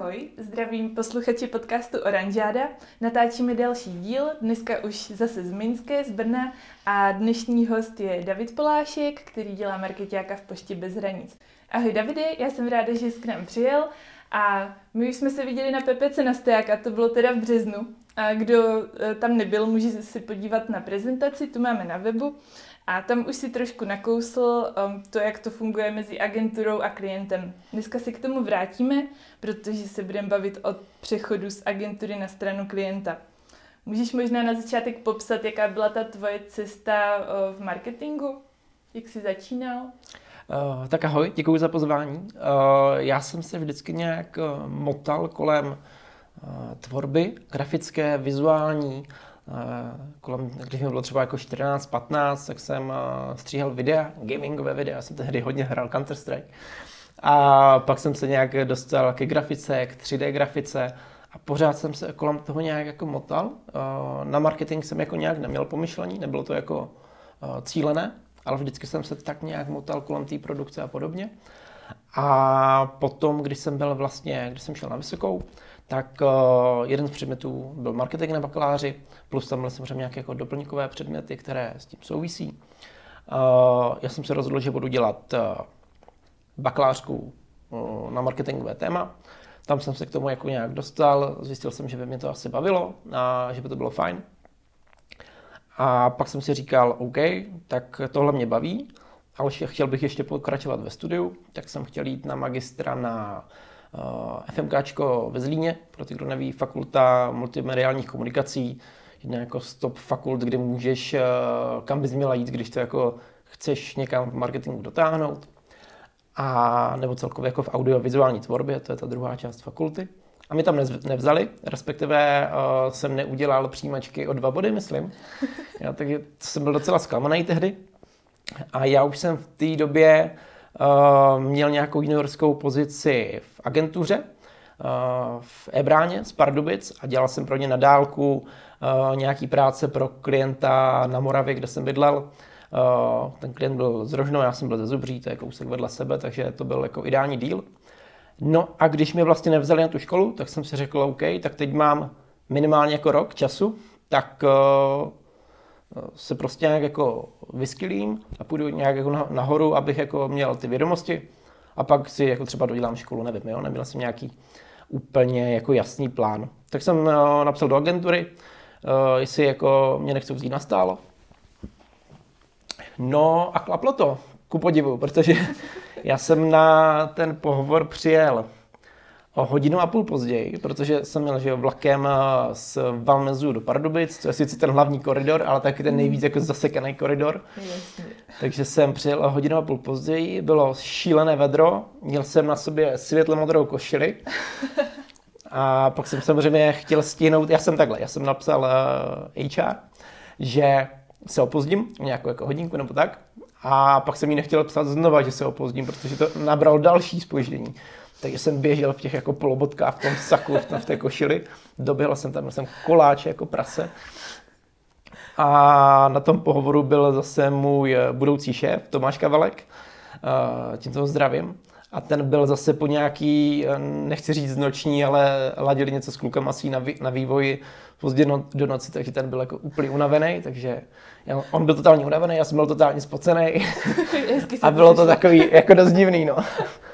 Ahoj, zdravím posluchači podcastu Oranžáda. Natáčíme další díl, dneska už zase z Minské, z Brna a dnešní host je David Polášek, který dělá marketáka v Poště bez hranic. Ahoj Davide, já jsem ráda, že jsi k nám přijel a my už jsme se viděli na Pepece na Stojáka, to bylo teda v březnu. A kdo eh, tam nebyl, může si podívat na prezentaci, tu máme na webu. A tam už si trošku nakousl um, to, jak to funguje mezi agenturou a klientem. Dneska se k tomu vrátíme, protože se budeme bavit o přechodu z agentury na stranu klienta. Můžeš možná na začátek popsat, jaká byla ta tvoje cesta uh, v marketingu? Jak jsi začínal? Uh, tak ahoj, děkuji za pozvání. Uh, já jsem se vždycky nějak uh, motal kolem uh, tvorby, grafické, vizuální, kolem, když mi bylo třeba jako 14-15, tak jsem stříhal videa, gamingové videa, já jsem tehdy hodně hrál Counter-Strike. A pak jsem se nějak dostal ke grafice, k 3D grafice a pořád jsem se kolem toho nějak jako motal. Na marketing jsem jako nějak neměl pomyšlení, nebylo to jako cílené, ale vždycky jsem se tak nějak motal kolem té produkce a podobně. A potom, když jsem byl vlastně, když jsem šel na vysokou, tak uh, jeden z předmětů byl marketing na bakaláři, plus tam byly samozřejmě nějaké jako doplňkové předměty, které s tím souvisí. Uh, já jsem se rozhodl, že budu dělat uh, bakalářku na marketingové téma. Tam jsem se k tomu jako nějak dostal, zjistil jsem, že by mě to asi bavilo a že by to bylo fajn. A pak jsem si říkal, OK, tak tohle mě baví, ale chtěl bych ještě pokračovat ve studiu, tak jsem chtěl jít na magistra na Eh, FMKčko ve Zlíně, pro ty, kdo neví, fakulta multimediálních komunikací, jedna jako stop fakult, kde můžeš, eh, kam bys měla jít, když to jako chceš někam v marketingu dotáhnout. A nebo celkově jako v audiovizuální tvorbě, to je ta druhá část fakulty. A mě tam nevzali, respektive uh, jsem neudělal přijímačky o dva body, myslím. Já, takže jsem byl docela zklamaný tehdy. A já už jsem v té době uh, měl nějakou juniorskou pozici v agentuře, uh, v Ebráně z Pardubic a dělal jsem pro ně na dálku uh, nějaký práce pro klienta na Moravě, kde jsem bydlel. Ten klient byl z Rožno, já jsem byl ze Zubří, to je kousek vedle sebe, takže to byl jako ideální díl. No a když mě vlastně nevzali na tu školu, tak jsem si řekl, OK, tak teď mám minimálně jako rok času, tak se prostě nějak jako vyskylím a půjdu nějak jako nahoru, abych jako měl ty vědomosti a pak si jako třeba dodělám školu, nevím, jo, neměl jsem nějaký úplně jako jasný plán. Tak jsem uh, napsal do agentury, uh, jestli jako mě nechcou vzít na stálo. No a klaplo to, ku podivu, protože já jsem na ten pohovor přijel o hodinu a půl později, protože jsem měl že vlakem eh, z Valmezu do Pardubic, to je sice ten hlavní koridor, ale taky ten nejvíc jako zasekaný koridor. Jasně. Takže jsem přijel o hodinu a půl později, bylo šílené vedro, měl jsem na sobě světle modrou košili a pak jsem samozřejmě chtěl stihnout, já jsem takhle, já jsem napsal uh, eh, HR, že se opozdím nějakou jako hodinku nebo tak, a pak jsem jí nechtěl psát znova, že se opozdím, protože to nabralo další spoždění. Takže jsem běžel v těch jako polobotkách, v tom saku, v, tom, v té košili. Doběhl jsem tam, jsem koláče jako prase. A na tom pohovoru byl zase můj eh, budoucí šéf, Tomáš Kavalek. Eh, tím toho zdravím. A ten byl zase po nějaký, eh, nechci říct noční, ale ladili něco s klukem asi na, na vývoji pozdě no, do noci, takže ten byl jako úplně unavený, takže já, on byl totálně unavený, já jsem byl totálně spocený. a bylo to takový jako dost divný, no.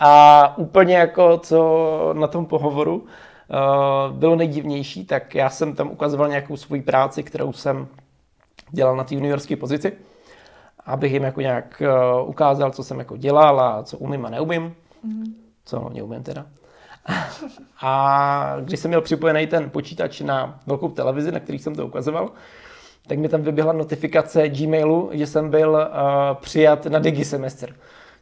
A úplně jako co na tom pohovoru uh, bylo nejdivnější, tak já jsem tam ukazoval nějakou svoji práci, kterou jsem dělal na té juniorské pozici, abych jim jako nějak uh, ukázal, co jsem jako dělal a co umím a neumím. Mm-hmm. Co hlavně umím teda. a když jsem měl připojený ten počítač na velkou televizi, na který jsem to ukazoval, tak mi tam vyběhla notifikace Gmailu, že jsem byl uh, přijat na Digi semestr.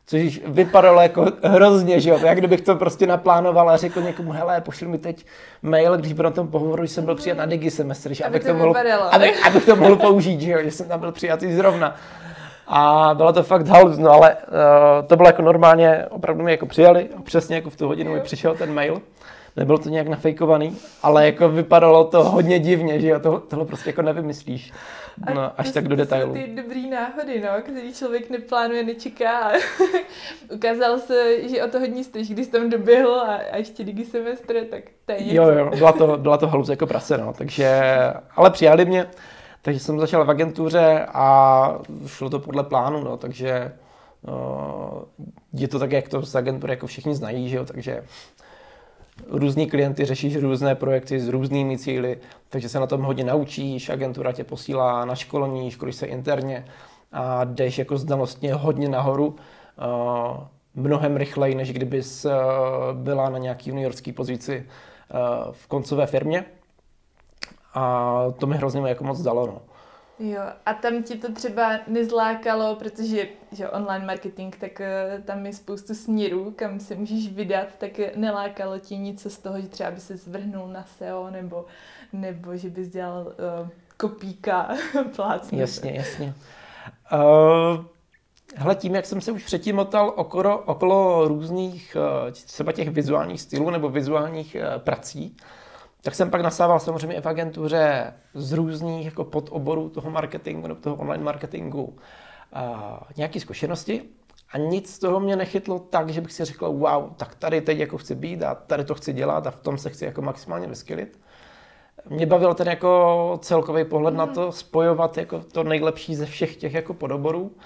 Což vypadalo jako hrozně, že jo, jak kdybych to prostě naplánoval a řekl někomu, hele, pošli mi teď mail, když byl na tom pohovoru, že jsem byl přijat na Digi semestr, že abych to, mohl, abych, abych to mohl použít, že jo, že jsem tam byl přijatý zrovna. A bylo to fakt halus, no ale uh, to bylo jako normálně, opravdu mi jako přijali a přesně jako v tu hodinu mi přišel ten mail. Nebylo to nějak nafejkovaný, ale jako vypadalo to hodně divně, že jo, to, tohle prostě jako nevymyslíš. No, až tak do detailu. ty dobrý náhody, no, který člověk neplánuje, nečeká. Ukázalo se, že o to hodně stojíš, když tam doběhl a, a ještě digi semestr, tak to je něco. Jo, jo, byla to, byla to halus jako prase, no, takže, ale přijali mě, takže jsem začal v agentuře a šlo to podle plánu, no, takže no, je to tak, jak to z agentury jako všichni znají, že jo, takže různí klienty, řešíš různé projekty s různými cíly, takže se na tom hodně naučíš, agentura tě posílá na školení, školíš se interně a jdeš jako znalostně hodně nahoru, uh, mnohem rychleji, než kdybys uh, byla na nějaký juniorský pozici uh, v koncové firmě. A to mi hrozně jako moc dalo. No. Jo, a tam ti to třeba nezlákalo, protože že online marketing, tak uh, tam je spoustu směrů, kam se můžeš vydat, tak nelákalo ti nic z toho, že třeba by se zvrhnul na SEO, nebo, nebo že bys dělal uh, kopíka plácnu. Jasně, jasně. Uh, hele, tím, jak jsem se už předtím motal okolo, okolo různých uh, třeba těch vizuálních stylů nebo vizuálních uh, prací, tak jsem pak nasával samozřejmě i v agentuře z různých jako podoborů toho marketingu nebo toho online marketingu a nějaké zkušenosti a nic z toho mě nechytlo tak, že bych si řekl, wow, tak tady teď jako chci být a tady to chci dělat a v tom se chci jako maximálně vyskylit. Mě bavil ten jako celkový pohled mm. na to, spojovat jako to nejlepší ze všech těch jako podoborů.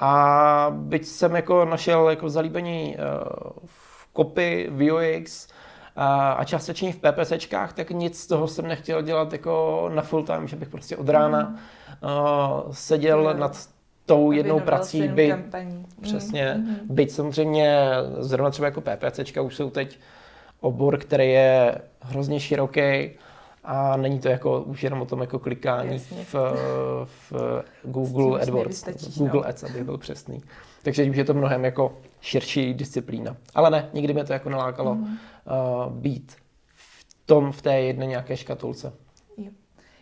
A byť jsem jako našel jako zalíbení uh, v copy, v UX, a částečně v PPCčkách, tak nic z toho jsem nechtěl dělat jako na full time, že bych prostě od rána mm. uh, seděl mm. nad tou jednou prací, by přesně, mm. byť samozřejmě zrovna třeba jako PPCčka už jsou teď obor, který je hrozně široký a není to jako už jenom o tom jako klikání v, v Google AdWords, Google no. Ads, aby byl přesný. Takže už je to mnohem jako širší disciplína. Ale ne, nikdy mě to jako nalákalo mm. Uh, být v tom, v té jedné nějaké škatulce. Jo.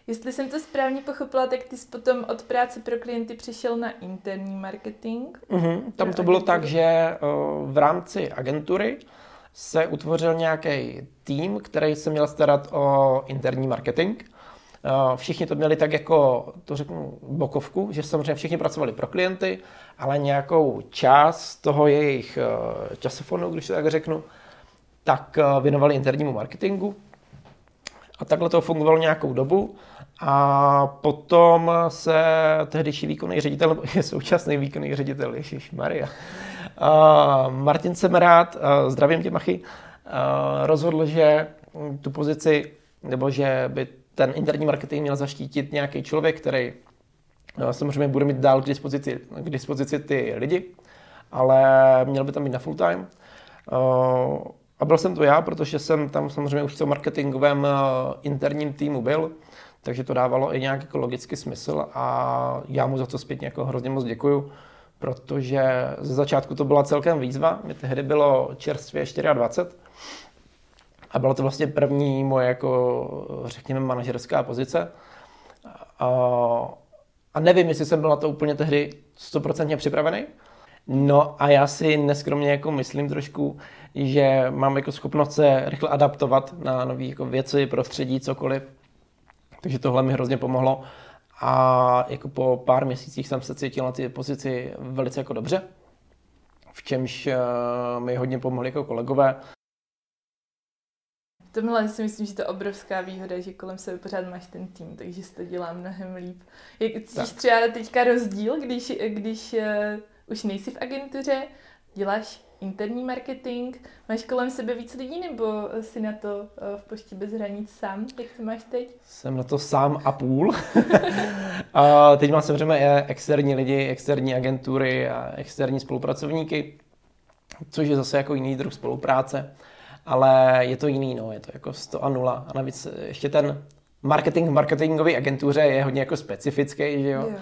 Jestli jsem to správně pochopila, tak ty jsi potom od práce pro klienty přišel na interní marketing. Mm-hmm. Tam to bylo tak, že uh, v rámci agentury se utvořil nějaký tým, který se měl starat o interní marketing. Eh, všichni to měli tak jako, to řeknu, bokovku, že samozřejmě všichni pracovali pro klienty, ale nějakou část toho jejich eh, časofonu, když to tak řeknu, tak eh, věnovali internímu marketingu. A takhle to fungovalo nějakou dobu. A potom se tehdejší výkonný ředitel, je současný výkonný ředitel, Ježíš Maria, Martin Semerát, zdravím tě Machy, rozhodl, že tu pozici, nebo že by ten interní marketing měl zaštítit nějaký člověk, který samozřejmě bude mít dál k dispozici, k dispozici ty lidi, ale měl by tam být na full time. A byl jsem to já, protože jsem tam samozřejmě už v tom marketingovém uh, interním týmu byl, takže to dávalo i nějak jako logický smysl a já mu za to zpětně jako hrozně moc děkuju, protože ze začátku to byla celkem výzva, mě tehdy bylo čerstvě 24 a byla to vlastně první moje, jako, řekněme, manažerská pozice. A, a nevím, jestli jsem byl na to úplně tehdy stoprocentně připravený. No a já si neskromně jako myslím trošku, že mám jako schopnost se rychle adaptovat na nové jako věci, prostředí, cokoliv. Takže tohle mi hrozně pomohlo. A jako po pár měsících jsem se cítil na té pozici velice jako dobře. V čemž eh, mi hodně pomohli jako kolegové tomhle si myslím, že to je obrovská výhoda, že kolem sebe pořád máš ten tým, takže se to dělá mnohem líp. Jak cítíš třeba teďka rozdíl, když, když uh, už nejsi v agentuře, děláš interní marketing, máš kolem sebe víc lidí, nebo jsi na to uh, v poště bez hranic sám? Jak to máš teď? Jsem na to sám a půl. a teď mám samozřejmě externí lidi, externí agentury a externí spolupracovníky, což je zase jako jiný druh spolupráce ale je to jiný, no, je to jako 100 a 0. A navíc ještě ten marketing v marketingové agentuře je hodně jako specifický, že jo. Yeah.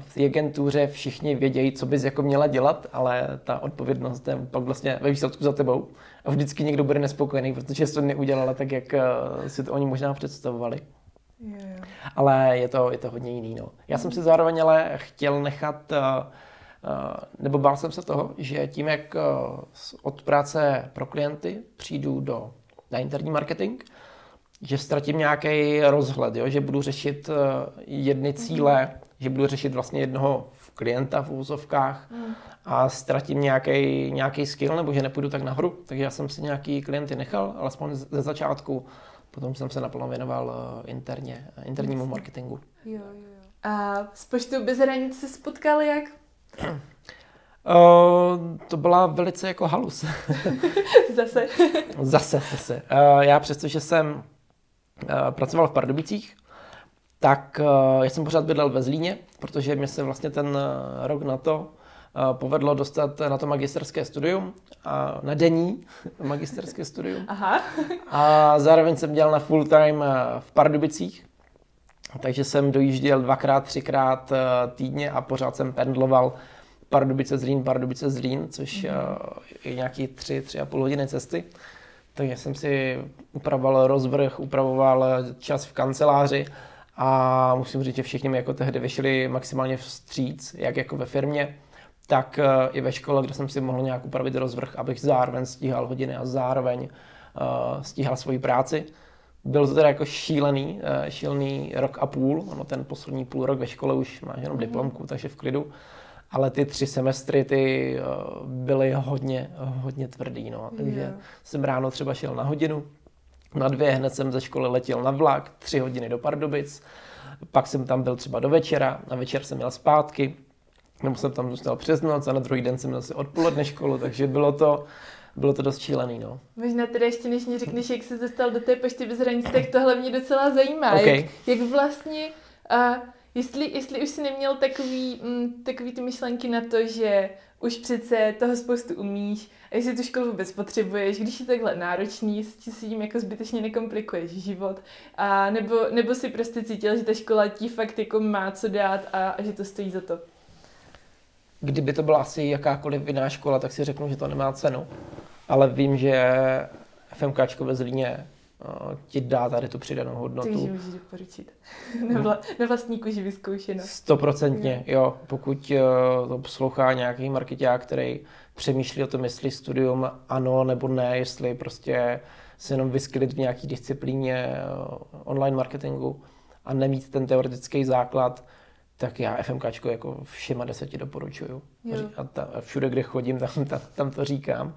V té agentuře všichni vědějí, co bys jako měla dělat, ale ta odpovědnost je pak vlastně ve výsledku za tebou. A vždycky někdo bude nespokojený, protože jsi to neudělala tak, jak eh, si to oni možná představovali. Jo. Ale je to, je to hodně jiný. No. Já jsem si zároveň ale chtěl nechat, uh, nebo bál jsem se toho, že tím, jak od práce pro klienty přijdu do, na interní marketing, že ztratím nějaký rozhled, jo? že budu řešit jedny cíle, mm. Že budu řešit vlastně jednoho klienta v úzovkách mm. a ztratím nějaký, nějaký skill, nebo že nepůjdu tak nahoru. Takže já jsem si nějaký klienty nechal, alespoň ze začátku. Potom jsem se naplno věnoval uh, interně, internímu marketingu. Jo, jo, jo. A s poštou bez hranic se spotkali jak? Uh, to byla velice jako halus. zase. zase, zase. Uh, já přestože jsem uh, pracoval v Pardubicích, tak uh, já jsem pořád bydlel ve Zlíně, protože mě se vlastně ten uh, rok na to uh, povedlo dostat na to magisterské studium, a na denní magisterské studium. Aha. A zároveň jsem dělal na full time v Pardubicích, takže jsem dojížděl dvakrát, třikrát týdně a pořád jsem pendloval Pardubice Zlín, Pardubice Zlín, což mm. je nějaký tři, tři a půl hodiny cesty. Takže jsem si upravoval rozvrh, upravoval čas v kanceláři a musím říct, že všichni mi jako tehdy vyšli maximálně vstříc, jak jako ve firmě, tak eh, i ve škole, kde jsem si mohl nějak upravit rozvrh, abych zároveň stíhal hodiny a zároveň uh, stíhal svoji práci. Byl to teda jako šílený, uh, šílený rok a půl, ono ten poslední půl rok ve škole už máš jenom mm-hmm. diplomku, takže v klidu ale ty tři semestry ty byly hodně, hodně tvrdý, no. takže yeah. jsem ráno třeba šel na hodinu, na dvě, hned jsem ze školy letěl na vlak, tři hodiny do Pardubic, pak jsem tam byl třeba do večera, na večer jsem měl zpátky, nebo jsem tam zůstal přes noc a na druhý den jsem měl si odpoledne školu, takže bylo to, bylo to dost šílený, no. Možná teda ještě, než mi řekneš, jak jsi dostal do té pošty bez hranic, tak tohle mě docela zajímá. Okay. Jak, jak vlastně, uh, jestli, jestli už jsi neměl takový, mm, takový ty myšlenky na to, že už přece toho spoustu umíš jestli tu školu vůbec potřebuješ, když je takhle náročný, si s tím jako zbytečně nekomplikuješ život, a nebo, nebo si prostě cítil, že ta škola ti fakt jako má co dát a, a že to stojí za to. Kdyby to byla asi jakákoliv jiná škola, tak si řeknu, že to nemá cenu. Ale vím, že FMKčko ve Zlíně ti dá tady tu přidanou hodnotu. Takže můžeš doporučit. na, vla, na vlastní kůži vyzkoušeno. Stoprocentně, jo. Pokud uh, to poslouchá nějaký marketák, který přemýšlí o tom, jestli studium ano nebo ne, jestli prostě se jenom vyskylit v nějaké disciplíně uh, online marketingu a nemít ten teoretický základ, tak já FMKčko jako všema deseti doporučuju. Jo. A, ta, všude, kde chodím, tam, tam, tam to říkám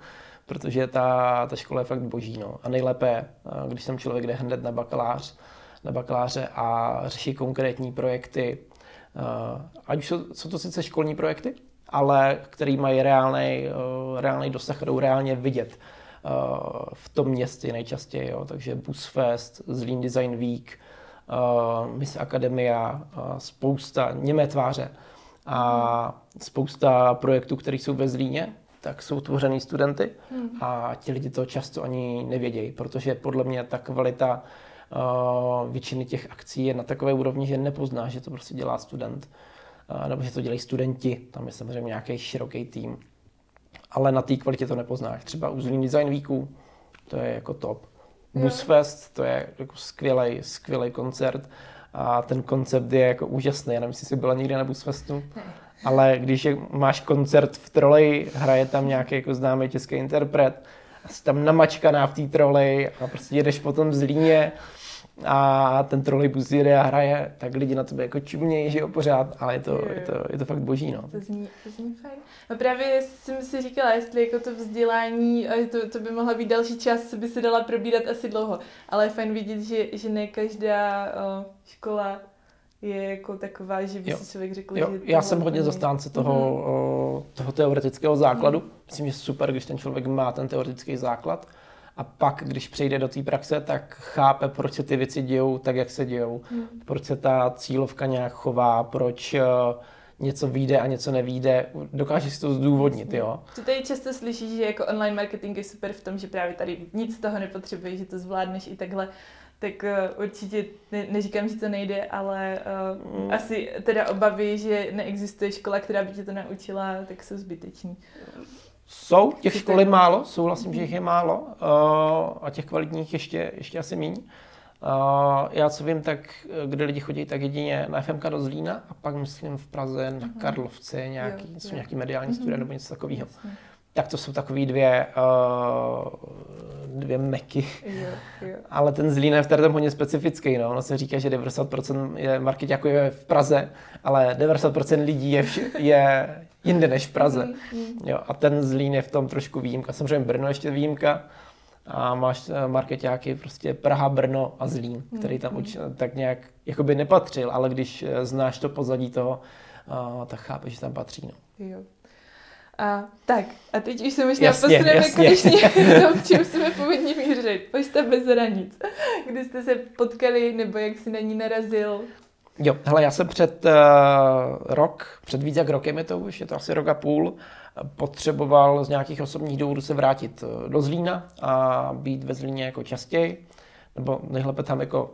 protože ta, ta škola je fakt boží. No. A nejlépe, když jsem člověk jde hned na bakalář, na bakaláře a řeší konkrétní projekty, ať už jsou, jsou to sice školní projekty, ale který mají reálný, reálný dosah, jdou reálně vidět v tom městě nejčastěji. Jo. Takže Busfest, Zlín Design Week, Miss Akademia, spousta němé tváře a spousta projektů, které jsou ve Zlíně, tak jsou tvořený studenty hmm. a ti lidi to často ani nevědějí, protože podle mě ta kvalita uh, většiny těch akcí je na takové úrovni, že nepozná, že to prostě dělá student, uh, nebo že to dělají studenti, tam je samozřejmě nějaký široký tým. Ale na té kvalitě to nepoznáš. Třeba u Zlín Design Weeku, to je jako top. Busfest, to je jako skvělý, skvělý koncert a ten koncept je jako úžasný. Já nevím, jestli jsi byla někdy na Busfestu. Ale když je, máš koncert v troleji, hraje tam nějaký jako známý český interpret, a jsi tam namačkaná v té troleji a prostě jedeš potom z líně a ten trolejbus jede a hraje, tak lidi na tebe jako čumějí, že jo, pořád, ale je to, je, to, je to fakt boží, no. To zní, to zní fajn. No právě jsem si říkala, jestli jako to vzdělání, to, to by mohla být další čas, by se dala probírat asi dlouho, ale je fajn vidět, že, že ne každá o, škola je jako taková, že by jo. si člověk řekl, jo. že... Já jsem hodně zastánce toho, mm. toho teoretického základu. Mm. Myslím, že super, když ten člověk má ten teoretický základ a pak, když přejde do té praxe, tak chápe, proč se ty věci dějou tak, jak se dějou. Mm. Proč se ta cílovka nějak chová, proč uh, něco vyjde a něco nevíde, dokáže si to zdůvodnit, jo. To tady často slyšíš, že jako online marketing je super v tom, že právě tady nic z toho nepotřebuješ, že to zvládneš i takhle tak uh, určitě ne, neříkám, že to nejde, ale uh, mm. asi teda obavy, že neexistuje škola, která by tě to naučila, tak jsou zbyteční. Jsou, těch školy málo, souhlasím, že jich je málo uh, a těch kvalitních ještě, ještě asi méně. já co vím, tak kde lidi chodí, tak jedině na FMK do Zlína a pak myslím v Praze na mhm. Karlovce nějaký, jo, jsou nějaký mediální studia mm-hmm. nebo něco takového. Tak to jsou takové dvě, uh, dvě meky. Jo, jo. Ale ten Zlín je v tom hodně specifický. No. Ono se říká, že 90% je market jako je v Praze, ale 90% lidí je, vši, je jinde než v Praze. Mm-hmm. Jo, a ten Zlín je v tom trošku výjimka. Samozřejmě Brno ještě výjimka, a máš eh, marketáky prostě Praha, Brno a Zlín, který tam uč, tak nějak jakoby nepatřil, ale když eh, znáš to pozadí toho, uh, tak chápeš, že tam patří. No. Jo. A tak, a teď už se možná posuneme konečně k tomu, čím jsme původně mířili. Pojďte bez hranic. Kdy jste se potkali, nebo jak si na ní narazil? Jo, hele, já jsem před uh, rok, před víc jak rokem je to už, je to asi rok a půl, potřeboval z nějakých osobních důvodů se vrátit eh, do Zlína a být ve Zlíně jako častěji, nebo nejlépe tam jako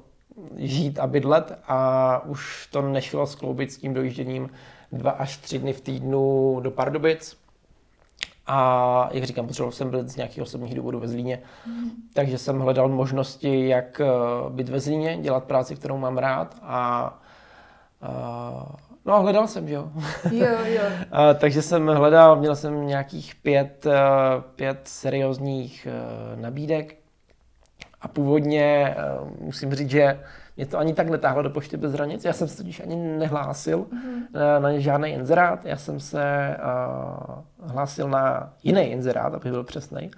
žít a bydlet a už to nešlo skloubit s tím dojížděním dva až tři dny v týdnu do Pardubic. A jak říkám, potřeboval jsem být z nějakých osobních důvodů ve Zlíně. Mm. Takže jsem hledal možnosti, jak eh, být ve Zlíně, dělat práci, kterou mám rád a, a No, hledal jsem, že jo. Jo, jo. a, takže jsem hledal, měl jsem nějakých pět, eh, pět seriózních eh, nabídek a původně eh, musím říct, že mě to ani tak netáhlo do pošty bez hranic. Já jsem se totiž ani nehlásil mm-hmm. na, na žádný inzerát. Já jsem se uh, hlásil na jiný inzerát, aby byl přesný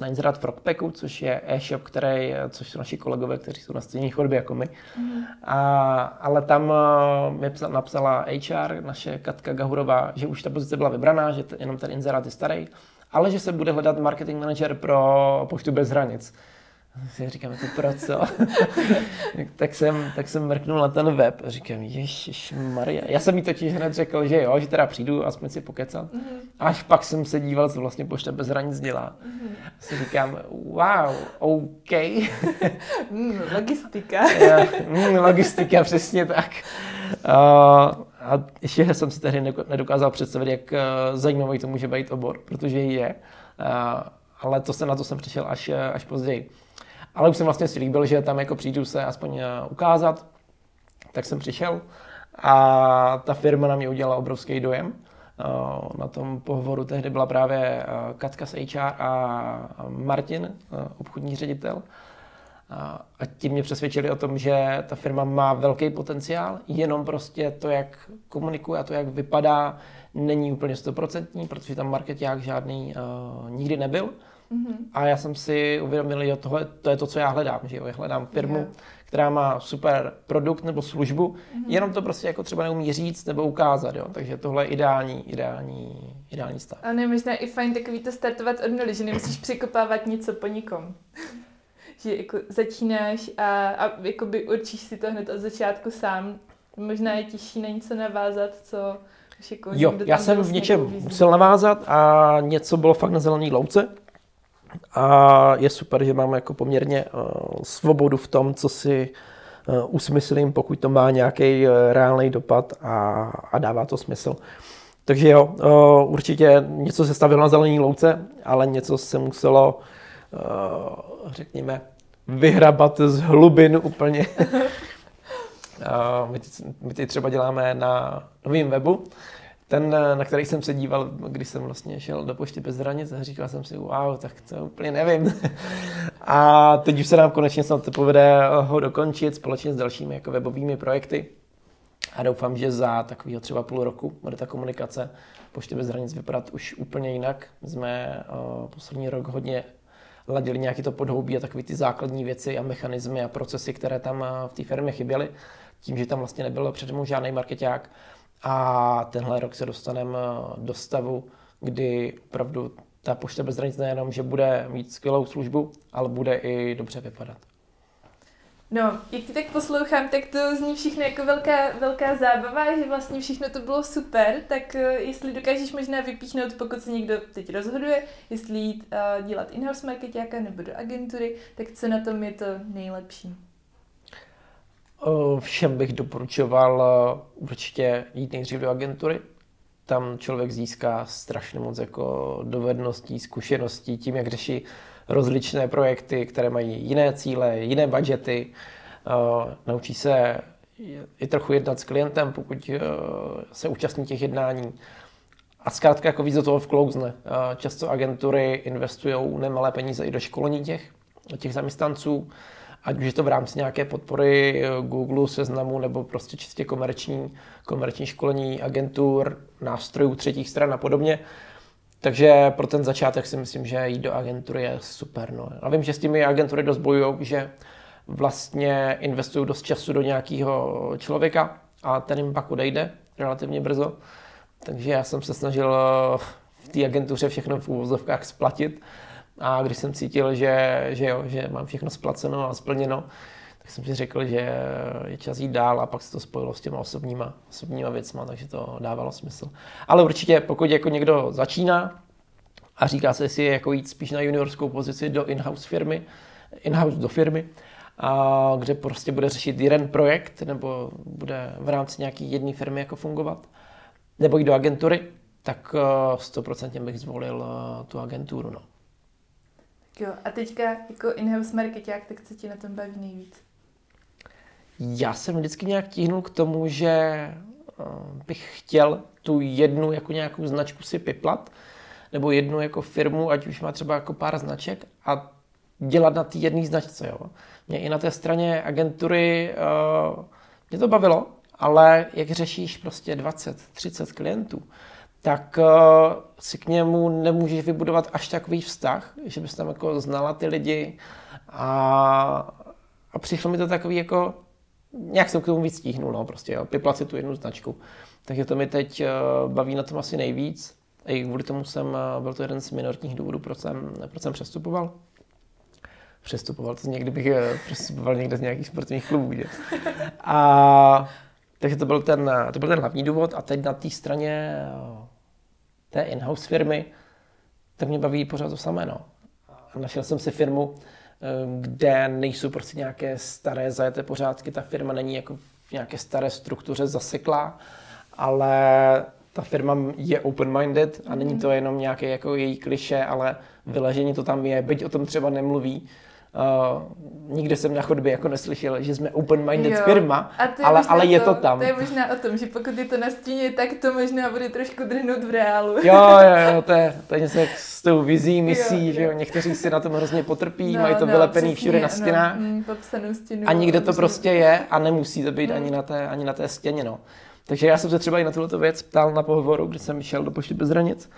na inzerát v Rockpacku, což je e-shop, který, což jsou naši kolegové, kteří jsou na stejné chodbě jako my. Mm. A, ale tam uh, mi napsala HR, naše Katka Gahurová, že už ta pozice byla vybraná, že t- jenom ten inzerát je starý, ale že se bude hledat marketing manager pro poštu bez hranic si říkám, jako pro co? tak, jsem, tak jsem mrknul na ten web a říkám, ježiš Maria. Já jsem jí totiž hned řekl, že jo, že teda přijdu, aspoň si pokecat. Mm-hmm. Až pak jsem se díval, co vlastně pošta bez hranic dělá. Mm-hmm. Si říkám, wow, OK. mm, logistika. mm, logistika, přesně tak. Uh, a ještě jsem si tehdy nedokázal představit, jak uh, zajímavý to může být obor, protože je. Uh, ale to se na to jsem přišel až, až později. Ale už jsem vlastně si líbil, že tam jako přijdu se aspoň eh, ukázat, tak jsem přišel a ta firma na mě udělala obrovský dojem. Eh, na tom pohovoru tehdy byla právě eh, Katka z HR a Martin, obchodní ředitel. A ti mě přesvědčili o tom, že ta firma má velký potenciál, jenom prostě to, jak komunikuje a to, jak vypadá, není úplně stoprocentní, protože tam marketák žádný nikdy nebyl. Mm-hmm. A já jsem si uvědomil, že tohle to je to, co já hledám. Že jo? Já hledám firmu, yeah. která má super produkt nebo službu, mm-hmm. jenom to prostě jako třeba neumí říct nebo ukázat. Jo? Takže tohle je ideální, ideální, ideální stav. A ne, možná i fajn takový to startovat od nuly, že nemusíš překopávat něco po nikom. že jako začínáš a, a by určíš si to hned od začátku sám. Možná je těžší na něco navázat, co jako Jo, já jsem v něčem musel navázat a něco bylo fakt na zelený louce, a je super, že mám jako poměrně uh, svobodu v tom, co si uh, usmyslím, pokud to má nějaký uh, reálný dopad a, a dává to smysl. Takže jo, určitě něco se stavilo na zelený louce, ale něco se muselo, řekněme, vyhrabat z hlubin úplně. my, my ty třeba děláme na novém webu, ten, eh, na který jsem se díval, když jsem vlastně šel do pošty bez hranic a říkal jsem si, wow, tak to úplně nevím. a teď už se nám konečně snad povede ho dokončit společně s dalšími jako webovými projekty. A doufám, že za takového třeba půl roku bude ta komunikace pošty bez hranic vypadat už úplně jinak. Jsme uh, poslední rok hodně ladili nějaký to podhoubí a takové ty základní věci a mechanismy a procesy, které tam uh, v té firmě chyběly. Tím, že tam vlastně nebyl předem žádný marketák, a tenhle rok se dostaneme eh, do stavu, kdy opravdu ta pošta bez hranic nejenom, že bude mít skvělou službu, ale bude i dobře vypadat. No, jak ty tak poslouchám, tak to zní všechno jako velká, velká zábava, že vlastně všechno to bylo super, tak uh, jestli dokážeš možná vypíchnout, pokud se někdo teď rozhoduje, jestli jít uh, dělat in-house marketáka nebo do agentury, tak co na tom je to nejlepší? Všem bych doporučoval určitě jít nejdřív do agentury. Tam člověk získá strašně moc jako dovedností, zkušeností tím, jak řeší rozličné projekty, které mají jiné cíle, jiné budgety naučí se i trochu jednat s klientem, pokud se účastní těch jednání. A zkrátka jako víc do toho vklouzne. Často agentury investují nemalé peníze i do školení těch, těch zaměstnanců, ať už je to v rámci nějaké podpory Google, seznamu, nebo prostě čistě komerční, komerční školení agentur, nástrojů třetích stran a podobně. Takže pro ten začátek si myslím, že jít do agentury je super. No. A vím, že s těmi agentury dost bojují, že vlastně investují dost času do nějakého člověka a ten jim pak odejde relativně brzo. Takže já jsem se snažil eh, v té agentuře všechno v úvozovkách splatit a když jsem cítil, že, že, jo, že mám všechno splaceno a splněno, tak jsem si řekl, že je čas jít dál a pak se to spojilo s těma osobníma, osobníma věcma, takže to dávalo smysl. Ale určitě, pokud jako někdo začíná a říká se si jako jít spíš na juniorskou pozici do in-house firmy, in-house do firmy, a kde prostě bude řešit jeden projekt nebo bude v rámci nějaké jedné firmy jako fungovat, nebo jít do agentury, tak 100% eh, bych zvolil eh, tu agenturu. No. Jo, a teďka jako in-house marketák, tak co ti na tom baví nejvíc? Já jsem vždycky nějak tíhnul k tomu, že eh, bych chtěl tu jednu jako nějakou značku si piplat, nebo jednu jako firmu, ať už má třeba jako pár značek a dělat na té jedné značce. Jo. Mě i na té straně agentury uh, mě to bavilo, ale jak řešíš prostě 20-30 klientů, tak uh, si k němu nemůžeš vybudovat až takový vztah, že bys tam jako znala ty lidi a, a přišlo mi to takový jako, nějak jsem k tomu víc stíhnul, no prostě, jo, piplat si tu jednu značku. Takže to mi teď uh, baví na tom asi nejvíc. A i kvůli tomu jsem, uh, byl to jeden z minoritních důvodů, proč jsem, proč jsem přestupoval. Přestupoval, to někdy bych přestupoval někde z nějakých sportovních klubů. Že? A takže to byl, ten, to byl ten hlavní důvod a teď na té straně té in-house firmy, tak mě baví pořád to samé. No. A našel jsem si firmu, eh, kde nejsou prostě nějaké staré zajeté pořádky, ta firma není jako v nějaké staré struktuře zaseklá, ale ta firma je open-minded a není to jenom nějaké jako její kliše, ale vyležení to tam je, byť o tom třeba nemluví, Uh, nikde jsem na chodbě jako neslyšel, že jsme open-minded jo. firma, ale, ale je to, to tam. To je možná o tom, že pokud je to na stíně, tak to možná bude trošku drhnout v reálu. Jo, jo, jo, to je, to je něco jak s tou vizí, misí, jo, že jo, někteří si na tom hrozně potrpí, no, mají to no, vylepený všude na stěnách. No, mm, popsanou stěnu. A nikde to prostě je a nemusí to být mm. ani, na té, ani na té stěně, no. Takže já jsem se třeba i na tuto věc ptal na pohovoru, když jsem šel do Pošty bez hranic.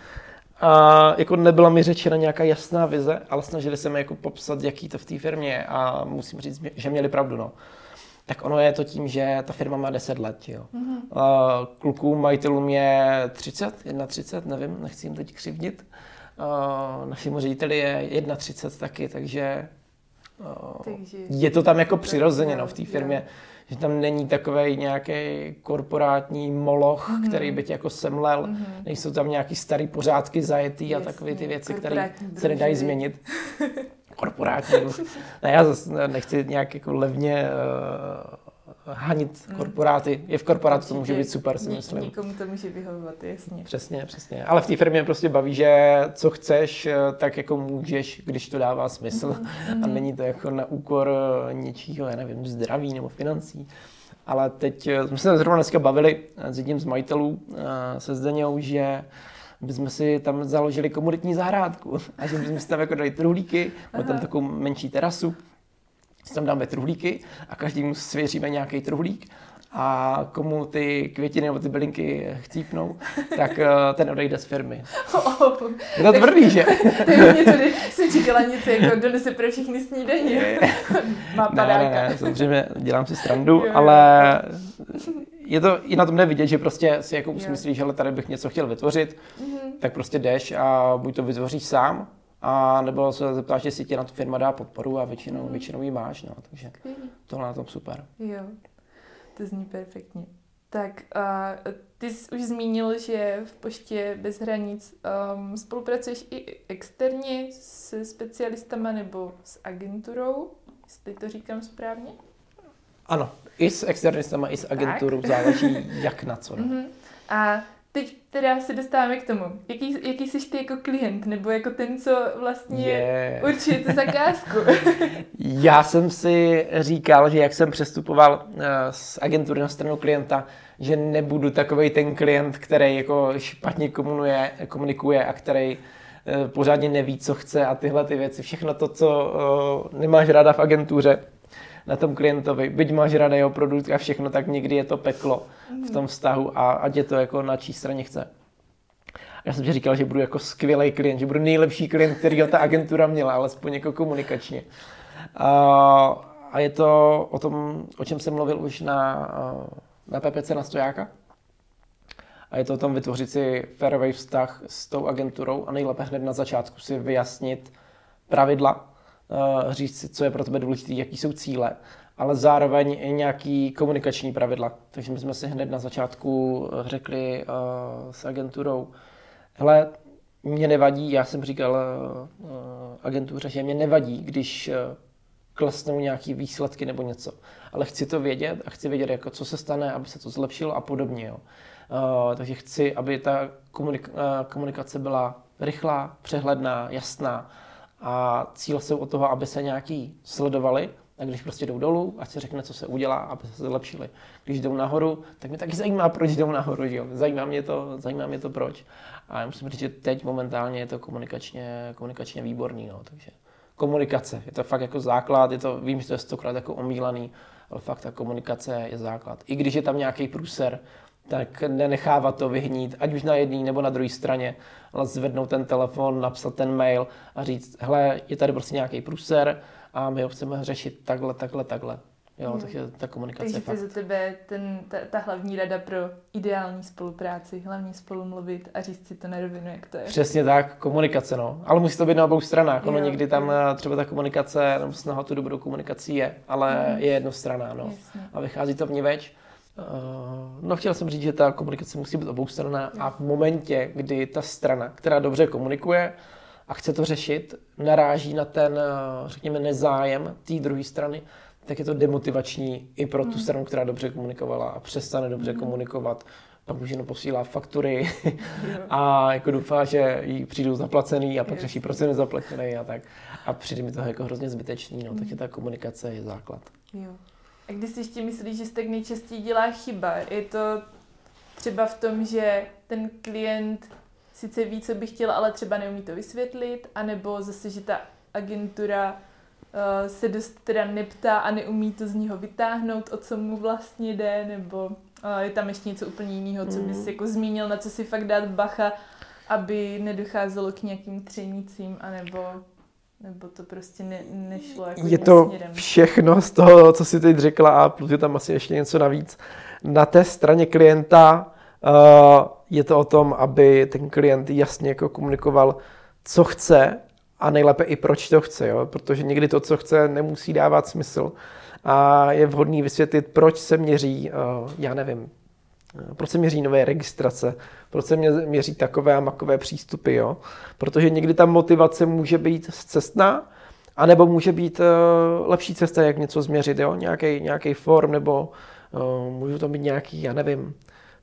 A jako nebyla mi řečena nějaká jasná vize, ale snažili se mi jako popsat, jaký to v té firmě je a musím říct, že měli pravdu. No. Tak ono je to tím, že ta firma má 10 let. Jo. Mm-hmm. Uh, klukům, majitelům je 30, 31, nevím, nechci jim teď křivnit. Uh, našemu řediteli je 31 taky, takže, uh, takže je to tam jako přirozeně no, v té firmě. Jo že tam není takový nějaký korporátní moloch, mm-hmm. který by tě jako semlel, mm-hmm. nejsou tam nějaký starý pořádky zajetý a takové ty věci, které se nedají změnit. korporátní. ne, já zase nechci nějak jako levně uh, hanit mm. korporáty. Je v korporátu to může být super, si myslím. Nikomu to může vyhovovat, jasně. Přesně, přesně. Ale v té firmě prostě baví, že co chceš, eh, tak jako můžeš, když to dává smysl. Mm. A není to jako na úkor eh, něčího, já nevím, zdraví nebo financí. Ale teď jsme se zrovna dneska bavili s jedním z majitelů, se Zdeněou, že bychom si tam založili komunitní zahrádku a že bychom si tam jako dali truhlíky, máme tam takovou menší terasu, si tam dáme truhlíky a každému svěříme nějaký truhlík a komu ty květiny nebo ty bylinky chcípnou, tak eh, ten odejde z firmy. Oh, je to tvrdý, že? je něco, jsem čekala něco, jako donese pro všechny snídaní. Má padáka. Ne, ne, ne, samozřejmě dělám si strandu, jo, ale je to i na tom nevidět, že prostě si jako usmyslíš, že tady bych něco chtěl vytvořit, mm-hmm. tak prostě jdeš a buď to vytvoříš sám, a nebo se zeptáš, jestli ti na tu firma dá podporu a většinou, mm. většinou ji máš. No, takže tohle na tom super. Jo, to zní perfektně. Tak a ty jsi už zmínil, že v Poště bez hranic um, spolupracuješ i externě s specialistama nebo s agenturou, jestli to říkám správně? Ano, i s externistama, i s agenturou, tak. záleží jak na co. Mm-hmm. A teď teda se dostáváme k tomu. Jaký, jaký jsi ty jako klient, nebo jako ten, co vlastně yeah. určuje tu zakázku? Já jsem si říkal, že jak jsem přestupoval uh, z agentury na stranu klienta, že nebudu takový ten klient, který jako špatně komunuje, komunikuje a který uh, pořádně neví, co chce a tyhle ty věci. Všechno to, co uh, nemáš ráda v agentuře, na tom klientovi, byť máš ráda jeho produkt a všechno, tak někdy je to peklo v tom vztahu a ať je to jako na čí straně chce. Já jsem ti říkal, že budu jako skvělý klient, že budu nejlepší klient, který ta agentura měla, alespoň jako komunikačně. A, a je to o tom, o čem jsem mluvil už na, na PPC na stojáka. A je to o tom vytvořit si férový vztah s tou agenturou a nejlépe hned na začátku si vyjasnit pravidla, říct si, co je pro tebe důležité, jaký jsou cíle, ale zároveň i nějaký komunikační pravidla. Takže my jsme si hned na začátku řekli uh, s agenturou, hele, mě nevadí, já jsem říkal uh, agentuře, že mě nevadí, když klesnou nějaký výsledky nebo něco, ale chci to vědět a chci vědět, jako, co se stane, aby se to zlepšilo a podobně. Jo. Takže chci, aby ta komunika- komunikace byla rychlá, přehledná, jasná, a cíl jsou od toho, aby se nějaký sledovali, a když prostě jdou dolů, ať se řekne, co se udělá, aby se zlepšili. Když jdou nahoru, tak mě taky zajímá, proč jdou nahoru, že jo? Zajímá mě to, zajímá mě to proč. A já musím říct, že teď momentálně je to komunikačně, komunikačně výborný, no, takže komunikace, je to fakt jako základ, je to, vím, že to je stokrát jako omílaný, ale fakt ta komunikace je základ. I když je tam nějaký průser, tak nenechávat to vyhnít, ať už na jedné nebo na druhé straně, ale zvednout ten telefon, napsat ten mail a říct, hele, je tady prostě nějaký průser a my ho chceme řešit takhle, takhle, takhle. Jo, hmm. takže ta komunikace Takže je fakt. za tebe ten, ta, ta hlavní rada pro ideální spolupráci, hlavně spolu mluvit a říct si to na rovinu, jak to je. Přesně tak, komunikace, no. Ale musí to být na obou stranách. Ono někdy tam jo. Eh, třeba ta komunikace, nebo snaha tu dobrou komunikací je, ale hmm. je jednostranná, no. Jasně. A vychází to v ní več. Eh, no chtěl jsem říct, že ta komunikace musí být oboustranná a v momentě, kdy ta strana, která dobře komunikuje a chce to řešit, naráží na ten, eh, řekněme, nezájem té druhé strany, tak je to demotivační i pro tu hmm. stranu, která dobře komunikovala a přestane dobře mm. komunikovat. Pak už jenom posílá faktury a jako doufá, že jí přijdou zaplacený a pak řeší, proč nezaplacený a tak. A přijde mi to jako hrozně zbytečný, no, takže ta komunikace je základ. Jo. A když si ještě myslíš, že se tak nejčastěji dělá chyba, je to třeba v tom, že ten klient sice ví, co by chtěl, ale třeba neumí to vysvětlit, anebo zase, že ta agentura uh, se dost teda neptá a neumí to z něho vytáhnout, o co mu vlastně jde, nebo uh, je tam ještě něco úplně jiného, co bys mm. jako zmínil, na co si fakt dát bacha, aby nedocházelo k nějakým třenicím, anebo nebo to prostě ne, nešlo jako Je to směrem. všechno z toho, co si teď řekla a plus je tam asi ještě něco navíc. Na té straně klienta uh, je to o tom, aby ten klient jasně jako komunikoval, co chce a nejlépe i proč to chce, jo? protože někdy to, co chce, nemusí dávat smysl a je vhodný vysvětlit, proč se měří, uh, já nevím, proč se měří nové registrace, proč se měří takové a makové přístupy, jo? Protože někdy ta motivace může být cestná, anebo může být uh, lepší cesta, jak něco změřit, jo? Nějaký, nějaký form, nebo uh, můžou to být nějaký, já nevím,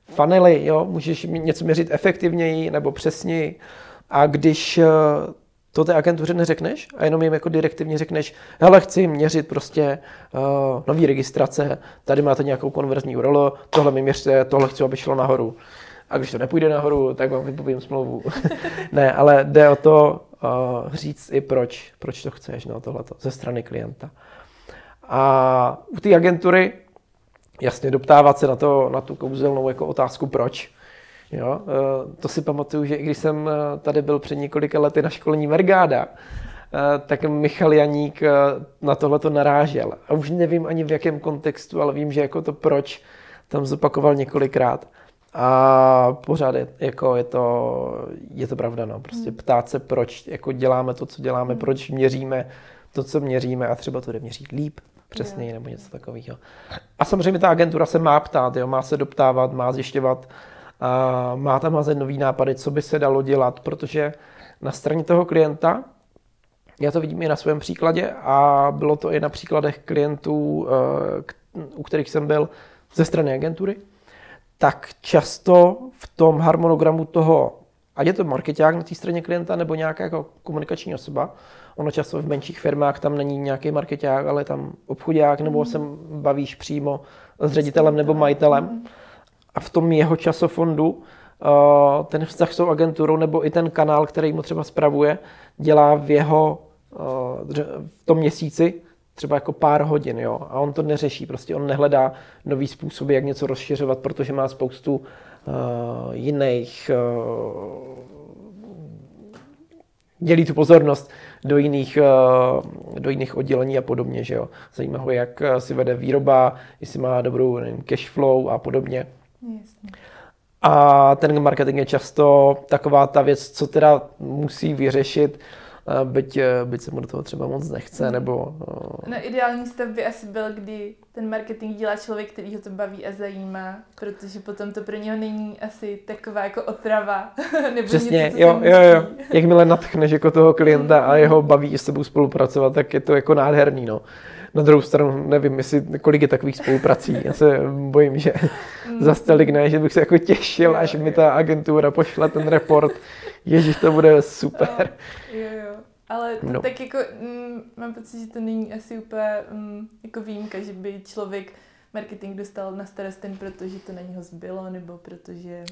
fanely, jo? Můžeš něco měřit efektivněji nebo přesněji. A když to té agentuře neřekneš a jenom jim jako direktivně řekneš, hele, chci měřit prostě uh, nový registrace, tady máte nějakou konverzní URL, tohle mi měřte, tohle chci, aby šlo nahoru. A když to nepůjde nahoru, tak vám vypovím smlouvu. ne, ale jde o to uh, říct i proč, proč to chceš, no tohleto, ze strany klienta. A u té agentury jasně doptávat se na, to, na tu kouzelnou jako otázku proč. Jo? Eh, to si pamatuju, že i když jsem eh, tady byl před několika lety na školní Mergáda, eh, tak Michal Janík na tohle to narážel. A už nevím ani v jakém kontextu, ale vím, že jako to proč tam zopakoval několikrát. A pořád je, jako je, to, je to pravda, no. Prostě hmm. ptát se, proč jako děláme to, co děláme, hmm. proč měříme to, co měříme a třeba to jde měřit líp, přesněji nebo něco takového. A samozřejmě ta agentura se má ptát, jo, má se doptávat, má zjišťovat, a má tam hazet nový nápady, co by se dalo dělat, protože na straně toho klienta, já to vidím i na svém příkladě a bylo to i na příkladech klientů, eh, u kterých jsem byl ze strany agentury, tak často v tom harmonogramu toho, ať je to marketák na té straně klienta nebo nějaká jako komunikační osoba, ono často v menších firmách tam není nějaký marketák, ale tam obchodák, nebo mm. se bavíš přímo s ředitelem nebo majitelem. A v tom jeho časofondu uh, ten vztah s tou agenturou nebo i ten kanál, který mu třeba spravuje, dělá v jeho uh, v tom měsíci třeba jako pár hodin, jo, a on to neřeší, prostě on nehledá nový způsoby, jak něco rozšiřovat, protože má spoustu uh, jiných, uh, dělí tu pozornost do jiných, uh, do jiných oddělení a podobně, že jo. Zajímá ho, jak si vede výroba, jestli má dobrou nevím, cash flow a podobně. Jasně. A ten marketing je často taková ta věc, co teda musí vyřešit, byť, eh, byť se mu do toho třeba moc nechce, nebo... Eh, no ideální stav by asi byl, kdy ten marketing dělá člověk, který ho to baví a zajímá, protože potom to pro něho není asi taková jako otrava. nebo Přesně, něco, jo, jo, jo. Jakmile natchneš jako toho klienta a jeho baví s sebou spolupracovat, tak je to jako nádherný, no. Na druhou stranu nevím, jestli, kolik je takových spoluprací. Já se bojím, že mm. za tolik ne, že bych se jako těšil, až mi ta agentura pošle ten report. Ježíš, to bude super. Jo, jo. Ale to no. tak jako, mm, mám pocit, že to není asi úplně mm, jako výjimka, že by člověk marketing dostal na starost ten, protože to na něho zbylo, nebo protože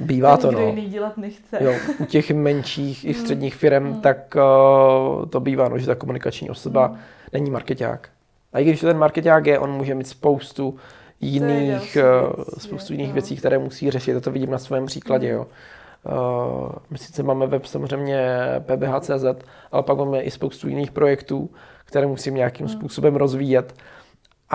Bývá to, to no. jiný dělat nechce. Jo, u těch menších i středních firm, mm. tak uh, to bývá, no, že ta komunikační osoba mm. není marketák. A i když ten marketák je, on může mít spoustu jiných, uh, spoustu jiných no. věcí, které musí řešit. To vidím na svém příkladě. Mm. Jo. Uh, my sice máme web samozřejmě pbh.cz, ale pak máme i spoustu jiných projektů, které musím nějakým mm. způsobem rozvíjet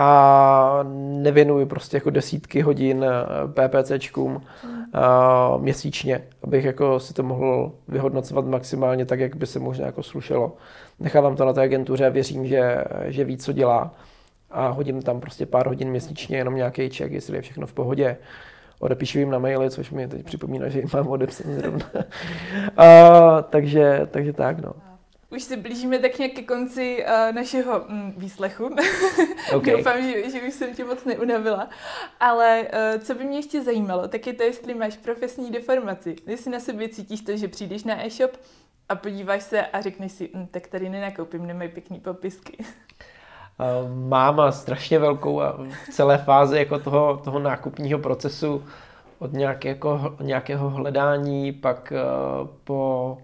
a nevěnuji prostě jako desítky hodin eh, PPCčkům mm. uh, měsíčně, abych jako si to mohl vyhodnocovat maximálně tak, jak by se možná jako slušelo. Nechávám to na té agentuře a věřím, že, že ví, co dělá a hodím tam prostě pár hodin měsíčně, jenom nějaký check, jestli je všechno v pohodě. Odepíšu jim na maily, což mi teď připomíná, že jim mám odepsat zrovna. uh, takže, takže tak, no. Už se blížíme tak nějak ke konci uh, našeho mm, výslechu. Okay. Doufám, že, že už jsem tě moc neunavila. Ale uh, co by mě ještě zajímalo, tak je to, jestli máš profesní deformaci. Jestli na sobě cítíš to, že přijdeš na e-shop a podíváš se a řekneš si, hm, tak tady nenakoupím, nemají pěkný popisky. Uh, mám strašně velkou a v celé fázi jako toho, toho nákupního procesu od nějakého, nějakého hledání, pak uh, po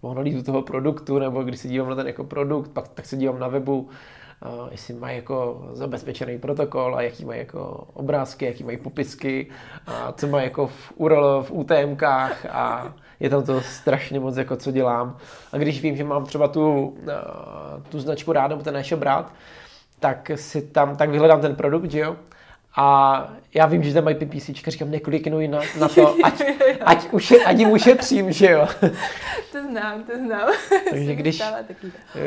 po analýzu toho produktu, nebo když se dívám na ten jako produkt, pak tak se dívám na webu, uh, jestli mají jako zabezpečený protokol a jaký mají jako obrázky, jaký mají popisky, a co mají jako v URL, v UTMkách a je tam to strašně moc, jako co dělám. A když vím, že mám třeba tu, uh, tu značku rád nebo ten e-shop rád, tak si tam, tak vyhledám ten produkt, že jo, a já vím, že tam mají PPC, říkám, nekliknuj na, na to, ať, ať, už, ať jim ušetřím, že jo. To znám, to znám. Takže když,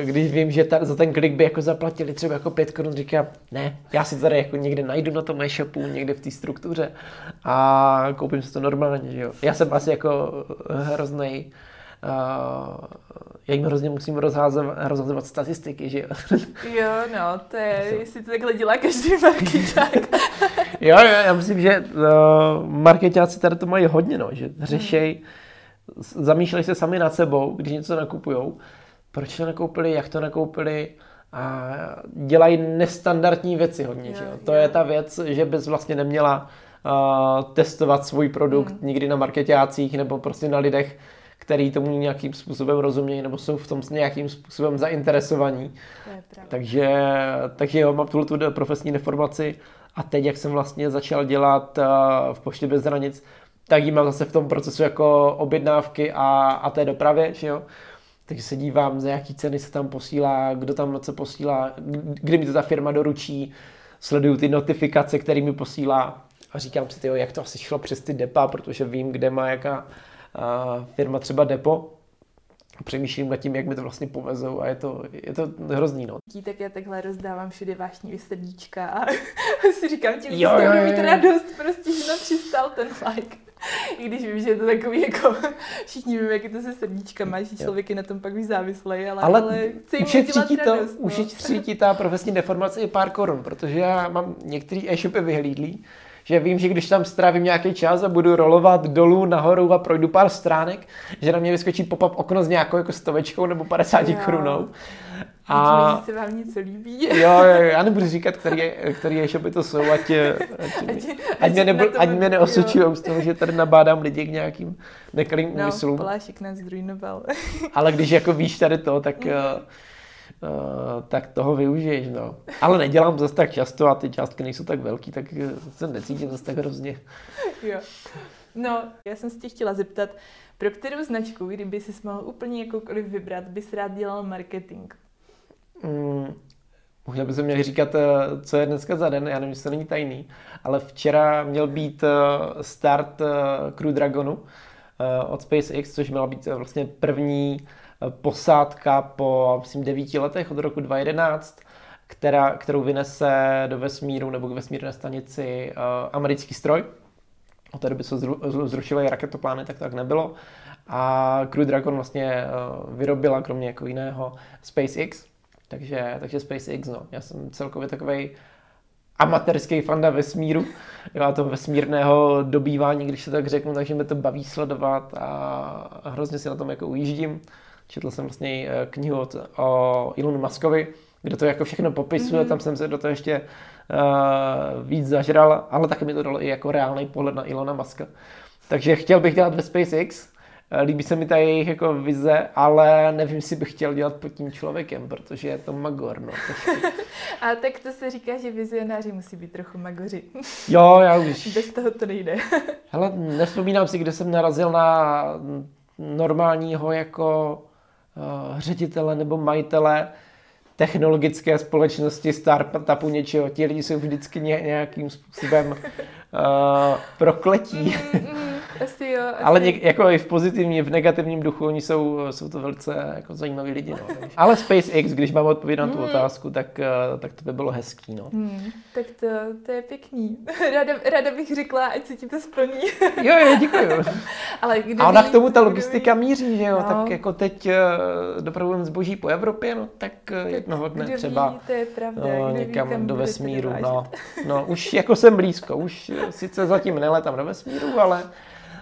když vím, že ta, za ten klik by jako zaplatili třeba jako pět korun, říkám, ne, já si tady jako někde najdu na tom e-shopu, někde v té struktuře a koupím si to normálně, že jo. Já jsem asi jako hroznej já jim hrozně musím rozházovat, rozházovat statistiky, že jo? Jo, no, to je, jestli to takhle dělá každý marketák. jo, jo, já myslím, že uh, marketáci tady to mají hodně, no, že řešej, hmm. zamýšlej se sami nad sebou, když něco nakupujou, proč to nakoupili, jak to nakoupili, a dělají nestandardní věci hodně. Jo, že jo? To jo. je ta věc, že bys vlastně neměla uh, testovat svůj produkt hmm. nikdy na marketácích nebo prostě na lidech, který tomu nějakým způsobem rozumějí nebo jsou v tom nějakým způsobem zainteresovaní. Takže, takže jo, mám tuhle tu profesní deformaci a teď, jak jsem vlastně začal dělat uh, v Poště bez hranic, tak jí mám zase v tom procesu jako objednávky a, a té dopravě, že jo. Takže se dívám, za jaký ceny se tam posílá, kdo tam co posílá, kdy mi to ta firma doručí, sleduju ty notifikace, které mi posílá a říkám si, tyjo, jak to asi šlo přes ty depa, protože vím, kde má jaká firma třeba Depo, přemýšlím nad tím, jak mi to vlastně povezou a je to, je to hrozný, no. Tak já takhle rozdávám všude vášní srdíčka a si říkám, ti lidi z mít radost, prostě, že nám přistal ten like. I když vím, že je to takový jako, všichni víme, jak je to se srdíčkama, že člověk je na tom pak víc závislý, ale, ale, ale ti to, no. ti ta profesní deformace i pár korun, protože já mám některý e-shopy vyhlídlý, že vím, že když tam strávím nějaký čas a budu rolovat dolů, nahoru a projdu pár stránek, že na mě vyskočí pop-up okno s nějakou jako stovečkou nebo 50 jo. korunou. A se vám něco líbí. Jo, jo, já nebudu říkat, který, který e-shopy to jsou, ať, ať, ať, ať, mě, nebyl, ať mě neosočují z toho, že tady nabádám lidi k nějakým nekalým no, úmyslům. No, Polášek nás zdrujnoval. Ale když jako víš tady to, tak, uh, tak toho využiješ, no. Ale nedělám zase tak často a ty částky nejsou tak velký, tak se necítím zase tak hrozně. Jo. No, já jsem se tě chtěla zeptat, pro kterou značku, kdyby si mohl úplně jakoukoliv vybrat, bys rád dělal marketing? Mm, možná by se měli říkat, eh, co je dneska za den, já nevím, jestli to není tajný, ale včera měl být eh, start eh, Crew Dragonu od SpaceX, což měla být vlastně první posádka po, myslím, devíti letech od roku 2011, která, kterou vynese do vesmíru nebo k vesmírné stanici americký stroj. Od té doby se zrušily raketoplány, tak to tak nebylo. A Crew Dragon vlastně vyrobila kromě jako jiného SpaceX, takže, takže SpaceX, no. Já jsem celkově takový amatérský fanda vesmíru, já to vesmírného dobývání, když se tak řeknu, takže mě to baví sledovat a hrozně si na tom jako ujíždím. Četl jsem vlastně eh, knihu od, o Elonu Muskovi, kde to jako všechno popisuje, mm-hmm. tam jsem se do toho ještě uh, víc zažral, ale taky mi to dalo i jako reálný pohled na Elona Muska. Takže chtěl bych dělat ve SpaceX, Eh, líbí se mi ta jejich jako vize, ale nevím, jestli bych chtěl dělat pod tím člověkem, protože je to magor. No, A tak to se říká, že vizionáři musí být trochu magoři. Jo, já už. Bez toho to nejde. Hele, nespomínám si, kde jsem narazil na normálního jako ředitele nebo majitele technologické společnosti, startupu něčeho. Ti lidi jsou vždycky nějakým způsobem uh, prokletí. Asi jo. Asi. Ale něk, jako i v pozitivním, v negativním duchu, oni jsou, jsou to velice jako zajímaví lidi. No. Ale SpaceX, když mám odpovědět na tu mm. otázku, tak, eh, tak to by bylo hezký. No. Mm, tak to, to je pěkný. Ráda, ráda bych řekla, ať se ti to splní. jo, jo, děkuji. Ale A ona k tomu ta logistika míří, že jo? No. Tak jako teď eh, dopravujeme zboží po Evropě, no tak, eh, tak jednoho dne třeba ví, to je pravda. No, někam ví, do vesmíru. No, no, už jako jsem blízko, už sice zatím neletám do vesmíru, ale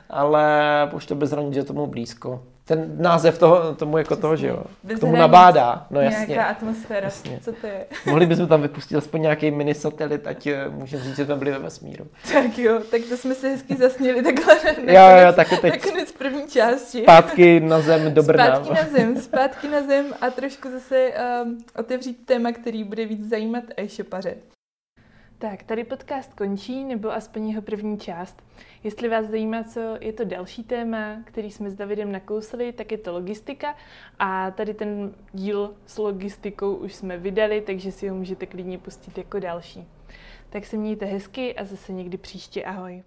ale už to bez že tomu blízko. Ten název toho, tomu jako toho, že jo, k tomu nabádá. No jasně. Nějaká atmosféra, jasně. co to je? Mohli bychom tam vypustit aspoň nějaký mini satelit, ať eh, můžeme říct, že jsme byli ve vesmíru. Tak jo, tak to jsme se hezky zasněli takhle nakonec, jo, jo, tak teď nakonec první části. Zpátky na zem do Brna. Zpátky na zem, zpátky na zem a trošku zase um, otevřít téma, který bude víc zajímat e-shopaře. Tak, tady podcast končí, nebo aspoň jeho první část. Jestli vás zajímá, co je to další téma, který jsme s Davidem nakousli, tak je to logistika. A tady ten díl s logistikou už jsme vydali, takže si ho můžete klidně pustit jako další. Tak se mějte hezky a zase někdy příště ahoj.